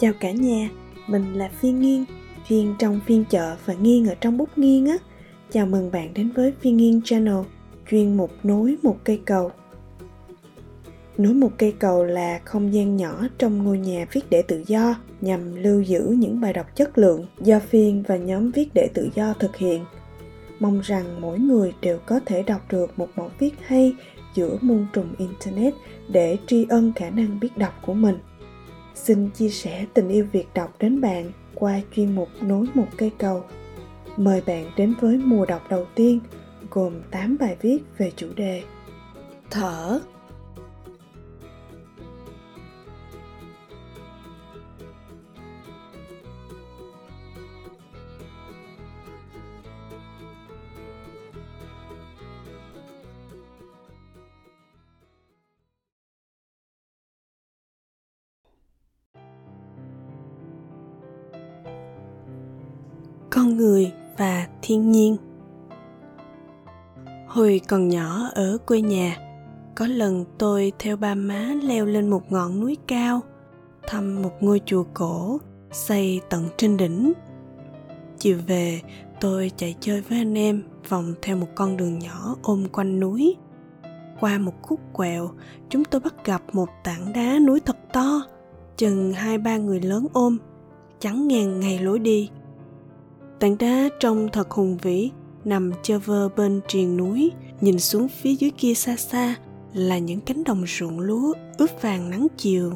Chào cả nhà, mình là Phiên Nghiên, Phiên trong phiên chợ và Nghiên ở trong bút nghiên á. Chào mừng bạn đến với Phiên Nghiên Channel, chuyên mục nối một cây cầu. Nối một cây cầu là không gian nhỏ trong ngôi nhà viết để tự do nhằm lưu giữ những bài đọc chất lượng do Phiên và nhóm viết để tự do thực hiện. Mong rằng mỗi người đều có thể đọc được một mẫu viết hay giữa muôn trùng Internet để tri ân khả năng biết đọc của mình. Xin chia sẻ tình yêu việc đọc đến bạn qua chuyên mục Nối một cây cầu. Mời bạn đến với mùa đọc đầu tiên, gồm 8 bài viết về chủ đề Thở con người và thiên nhiên. Hồi còn nhỏ ở quê nhà, có lần tôi theo ba má leo lên một ngọn núi cao, thăm một ngôi chùa cổ xây tận trên đỉnh. Chiều về, tôi chạy chơi với anh em vòng theo một con đường nhỏ ôm quanh núi. Qua một khúc quẹo, chúng tôi bắt gặp một tảng đá núi thật to, chừng hai ba người lớn ôm, chắn ngang ngay lối đi tảng đá trông thật hùng vĩ nằm chơ vơ bên triền núi, nhìn xuống phía dưới kia xa xa là những cánh đồng ruộng lúa ướp vàng nắng chiều.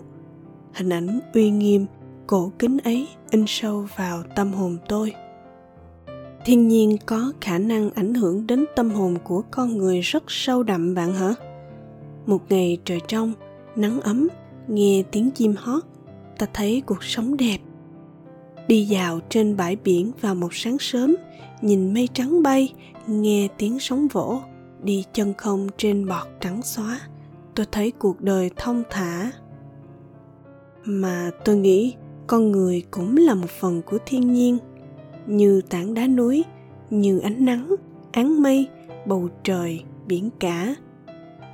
Hình ảnh uy nghiêm, cổ kính ấy in sâu vào tâm hồn tôi. Thiên nhiên có khả năng ảnh hưởng đến tâm hồn của con người rất sâu đậm bạn hả? Một ngày trời trong, nắng ấm, nghe tiếng chim hót, ta thấy cuộc sống đẹp đi dạo trên bãi biển vào một sáng sớm, nhìn mây trắng bay, nghe tiếng sóng vỗ, đi chân không trên bọt trắng xóa. Tôi thấy cuộc đời thông thả. Mà tôi nghĩ con người cũng là một phần của thiên nhiên, như tảng đá núi, như ánh nắng, áng mây, bầu trời, biển cả.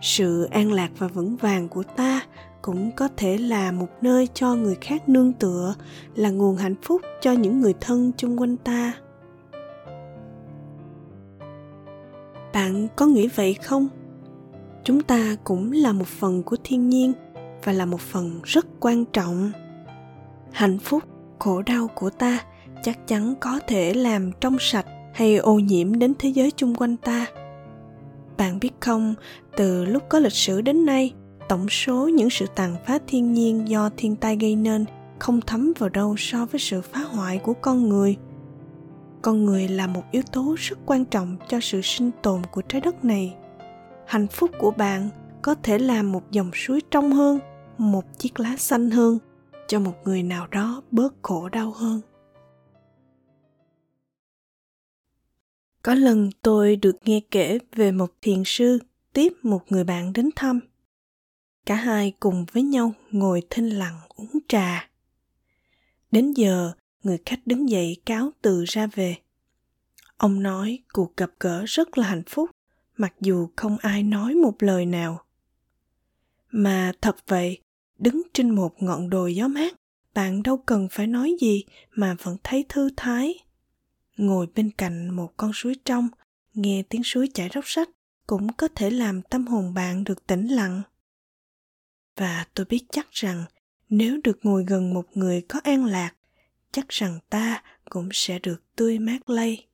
Sự an lạc và vững vàng của ta cũng có thể là một nơi cho người khác nương tựa, là nguồn hạnh phúc cho những người thân chung quanh ta. Bạn có nghĩ vậy không? Chúng ta cũng là một phần của thiên nhiên và là một phần rất quan trọng. Hạnh phúc, khổ đau của ta chắc chắn có thể làm trong sạch hay ô nhiễm đến thế giới chung quanh ta. Bạn biết không, từ lúc có lịch sử đến nay tổng số những sự tàn phá thiên nhiên do thiên tai gây nên không thấm vào đâu so với sự phá hoại của con người. Con người là một yếu tố rất quan trọng cho sự sinh tồn của trái đất này. Hạnh phúc của bạn có thể là một dòng suối trong hơn, một chiếc lá xanh hơn, cho một người nào đó bớt khổ đau hơn. Có lần tôi được nghe kể về một thiền sư tiếp một người bạn đến thăm cả hai cùng với nhau ngồi thinh lặng uống trà. Đến giờ, người khách đứng dậy cáo từ ra về. Ông nói cuộc gặp gỡ rất là hạnh phúc, mặc dù không ai nói một lời nào. Mà thật vậy, đứng trên một ngọn đồi gió mát, bạn đâu cần phải nói gì mà vẫn thấy thư thái. Ngồi bên cạnh một con suối trong, nghe tiếng suối chảy róc rách, cũng có thể làm tâm hồn bạn được tĩnh lặng và tôi biết chắc rằng nếu được ngồi gần một người có an lạc, chắc rằng ta cũng sẽ được tươi mát lây.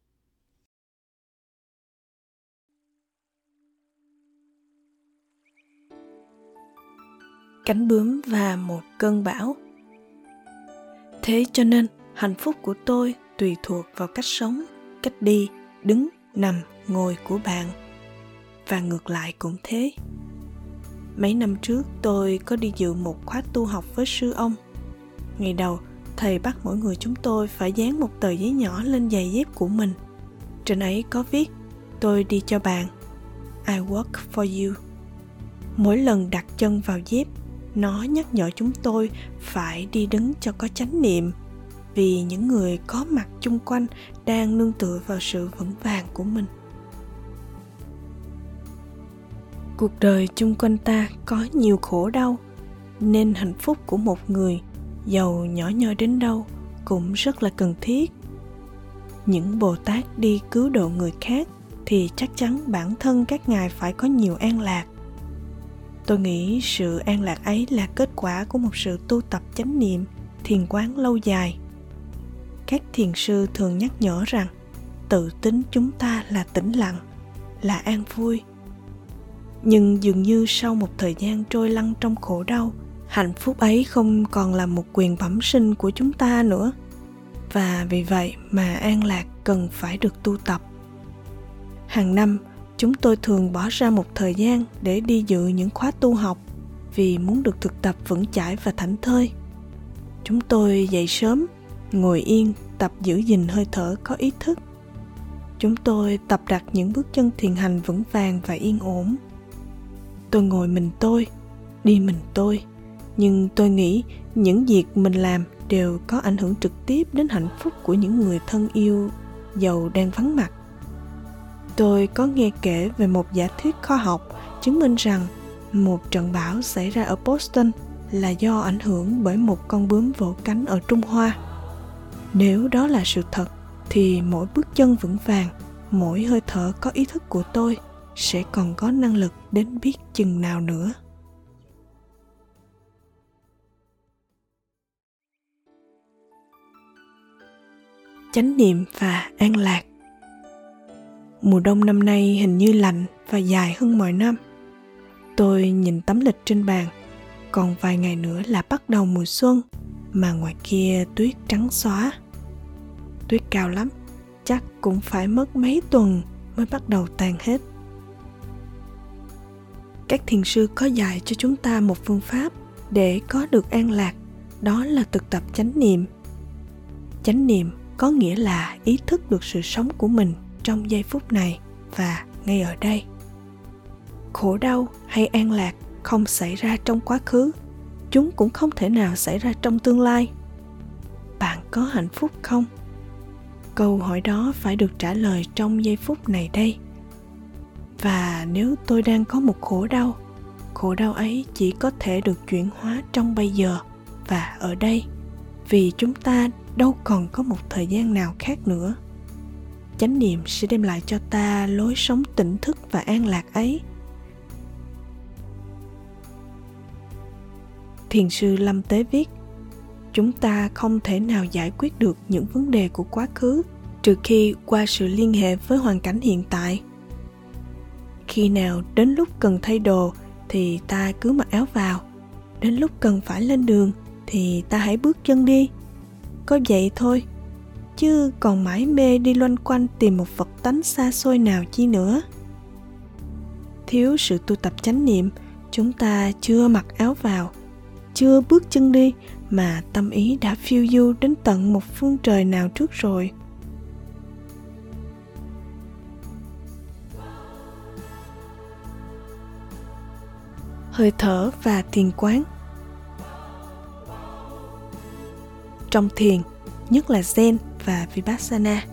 Cánh bướm và một cơn bão. Thế cho nên, hạnh phúc của tôi tùy thuộc vào cách sống, cách đi, đứng, nằm, ngồi của bạn. Và ngược lại cũng thế mấy năm trước, tôi có đi dự một khóa tu học với sư ông. Ngày đầu, thầy bắt mỗi người chúng tôi phải dán một tờ giấy nhỏ lên giày dép của mình. Trên ấy có viết, tôi đi cho bạn. I work for you. Mỗi lần đặt chân vào dép, nó nhắc nhở chúng tôi phải đi đứng cho có chánh niệm, vì những người có mặt chung quanh đang nương tựa vào sự vững vàng của mình. Cuộc đời chung quanh ta có nhiều khổ đau, nên hạnh phúc của một người, giàu nhỏ nhoi đến đâu, cũng rất là cần thiết. Những bồ tát đi cứu độ người khác thì chắc chắn bản thân các ngài phải có nhiều an lạc. Tôi nghĩ sự an lạc ấy là kết quả của một sự tu tập chánh niệm, thiền quán lâu dài. Các thiền sư thường nhắc nhở rằng, tự tính chúng ta là tĩnh lặng, là an vui nhưng dường như sau một thời gian trôi lăn trong khổ đau, hạnh phúc ấy không còn là một quyền bẩm sinh của chúng ta nữa. Và vì vậy mà an lạc cần phải được tu tập. Hàng năm, chúng tôi thường bỏ ra một thời gian để đi dự những khóa tu học vì muốn được thực tập vững chãi và thảnh thơi. Chúng tôi dậy sớm, ngồi yên, tập giữ gìn hơi thở có ý thức. Chúng tôi tập đặt những bước chân thiền hành vững vàng và yên ổn tôi ngồi mình tôi, đi mình tôi. Nhưng tôi nghĩ những việc mình làm đều có ảnh hưởng trực tiếp đến hạnh phúc của những người thân yêu giàu đang vắng mặt. Tôi có nghe kể về một giả thuyết khoa học chứng minh rằng một trận bão xảy ra ở boston là do ảnh hưởng bởi một con bướm vỗ cánh ở trung hoa. Nếu đó là sự thật, thì mỗi bước chân vững vàng, mỗi hơi thở có ý thức của tôi sẽ còn có năng lực đến biết chừng nào nữa. Chánh niệm và an lạc. Mùa đông năm nay hình như lạnh và dài hơn mọi năm. Tôi nhìn tấm lịch trên bàn, còn vài ngày nữa là bắt đầu mùa xuân, mà ngoài kia tuyết trắng xóa. Tuyết cao lắm, chắc cũng phải mất mấy tuần mới bắt đầu tan hết các thiền sư có dạy cho chúng ta một phương pháp để có được an lạc, đó là thực tập chánh niệm. Chánh niệm có nghĩa là ý thức được sự sống của mình trong giây phút này và ngay ở đây. Khổ đau hay an lạc không xảy ra trong quá khứ, chúng cũng không thể nào xảy ra trong tương lai. Bạn có hạnh phúc không? Câu hỏi đó phải được trả lời trong giây phút này đây và nếu tôi đang có một khổ đau khổ đau ấy chỉ có thể được chuyển hóa trong bây giờ và ở đây, vì chúng ta đâu còn có một thời gian nào khác nữa. Chánh niệm sẽ đem lại cho ta lối sống tỉnh thức và an lạc ấy. Thiền sư lâm tế viết, chúng ta không thể nào giải quyết được những vấn đề của quá khứ, trừ khi qua sự liên hệ với hoàn cảnh hiện tại khi nào đến lúc cần thay đồ thì ta cứ mặc áo vào. Đến lúc cần phải lên đường thì ta hãy bước chân đi. Có vậy thôi, chứ còn mãi mê đi loanh quanh tìm một vật tánh xa xôi nào chi nữa. Thiếu sự tu tập chánh niệm, chúng ta chưa mặc áo vào, chưa bước chân đi mà tâm ý đã phiêu du đến tận một phương trời nào trước rồi. Hơi thở và thiền quán trong thiền nhất là zen và vipassana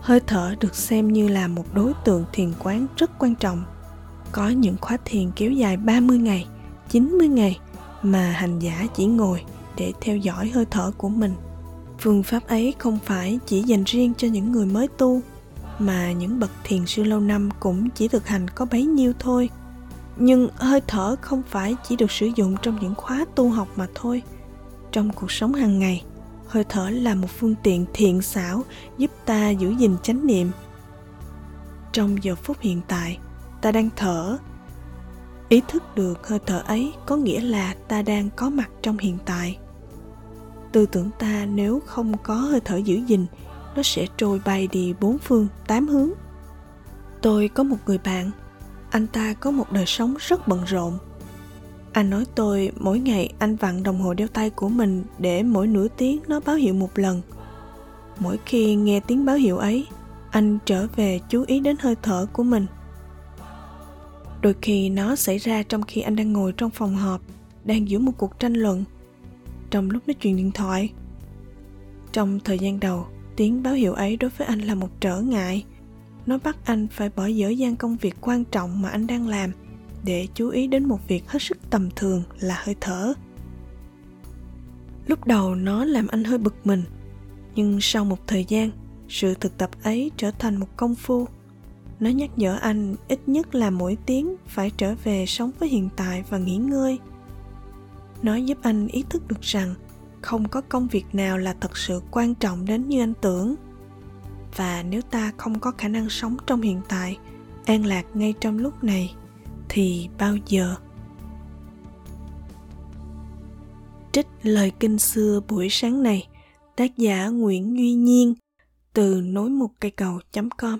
hơi thở được xem như là một đối tượng thiền quán rất quan trọng có những khóa thiền kéo dài 30 ngày, 90 ngày mà hành giả chỉ ngồi để theo dõi hơi thở của mình. Phương pháp ấy không phải chỉ dành riêng cho những người mới tu, mà những bậc thiền sư lâu năm cũng chỉ thực hành có bấy nhiêu thôi. Nhưng hơi thở không phải chỉ được sử dụng trong những khóa tu học mà thôi. Trong cuộc sống hàng ngày, hơi thở là một phương tiện thiện xảo giúp ta giữ gìn chánh niệm. Trong giờ phút hiện tại, ta đang thở ý thức được hơi thở ấy có nghĩa là ta đang có mặt trong hiện tại tư tưởng ta nếu không có hơi thở giữ gìn nó sẽ trôi bay đi bốn phương tám hướng tôi có một người bạn anh ta có một đời sống rất bận rộn. Anh nói tôi mỗi ngày anh vặn đồng hồ đeo tay của mình để mỗi nửa tiếng nó báo hiệu một lần. Mỗi khi nghe tiếng báo hiệu ấy, anh trở về chú ý đến hơi thở của mình. Đôi khi nó xảy ra trong khi anh đang ngồi trong phòng họp, đang giữ một cuộc tranh luận. Trong lúc nói chuyện điện thoại, trong thời gian đầu, tiếng báo hiệu ấy đối với anh là một trở ngại nó bắt anh phải bỏ dở dang công việc quan trọng mà anh đang làm để chú ý đến một việc hết sức tầm thường là hơi thở. Lúc đầu nó làm anh hơi bực mình, nhưng sau một thời gian, sự thực tập ấy trở thành một công phu. Nó nhắc nhở anh ít nhất là mỗi tiếng phải trở về sống với hiện tại và nghỉ ngơi. Nó giúp anh ý thức được rằng không có công việc nào là thật sự quan trọng đến như anh tưởng và nếu ta không có khả năng sống trong hiện tại, an lạc ngay trong lúc này, thì bao giờ? Trích lời kinh xưa buổi sáng này, tác giả nguyễn duy nhiên, từ nối một cây cầu com.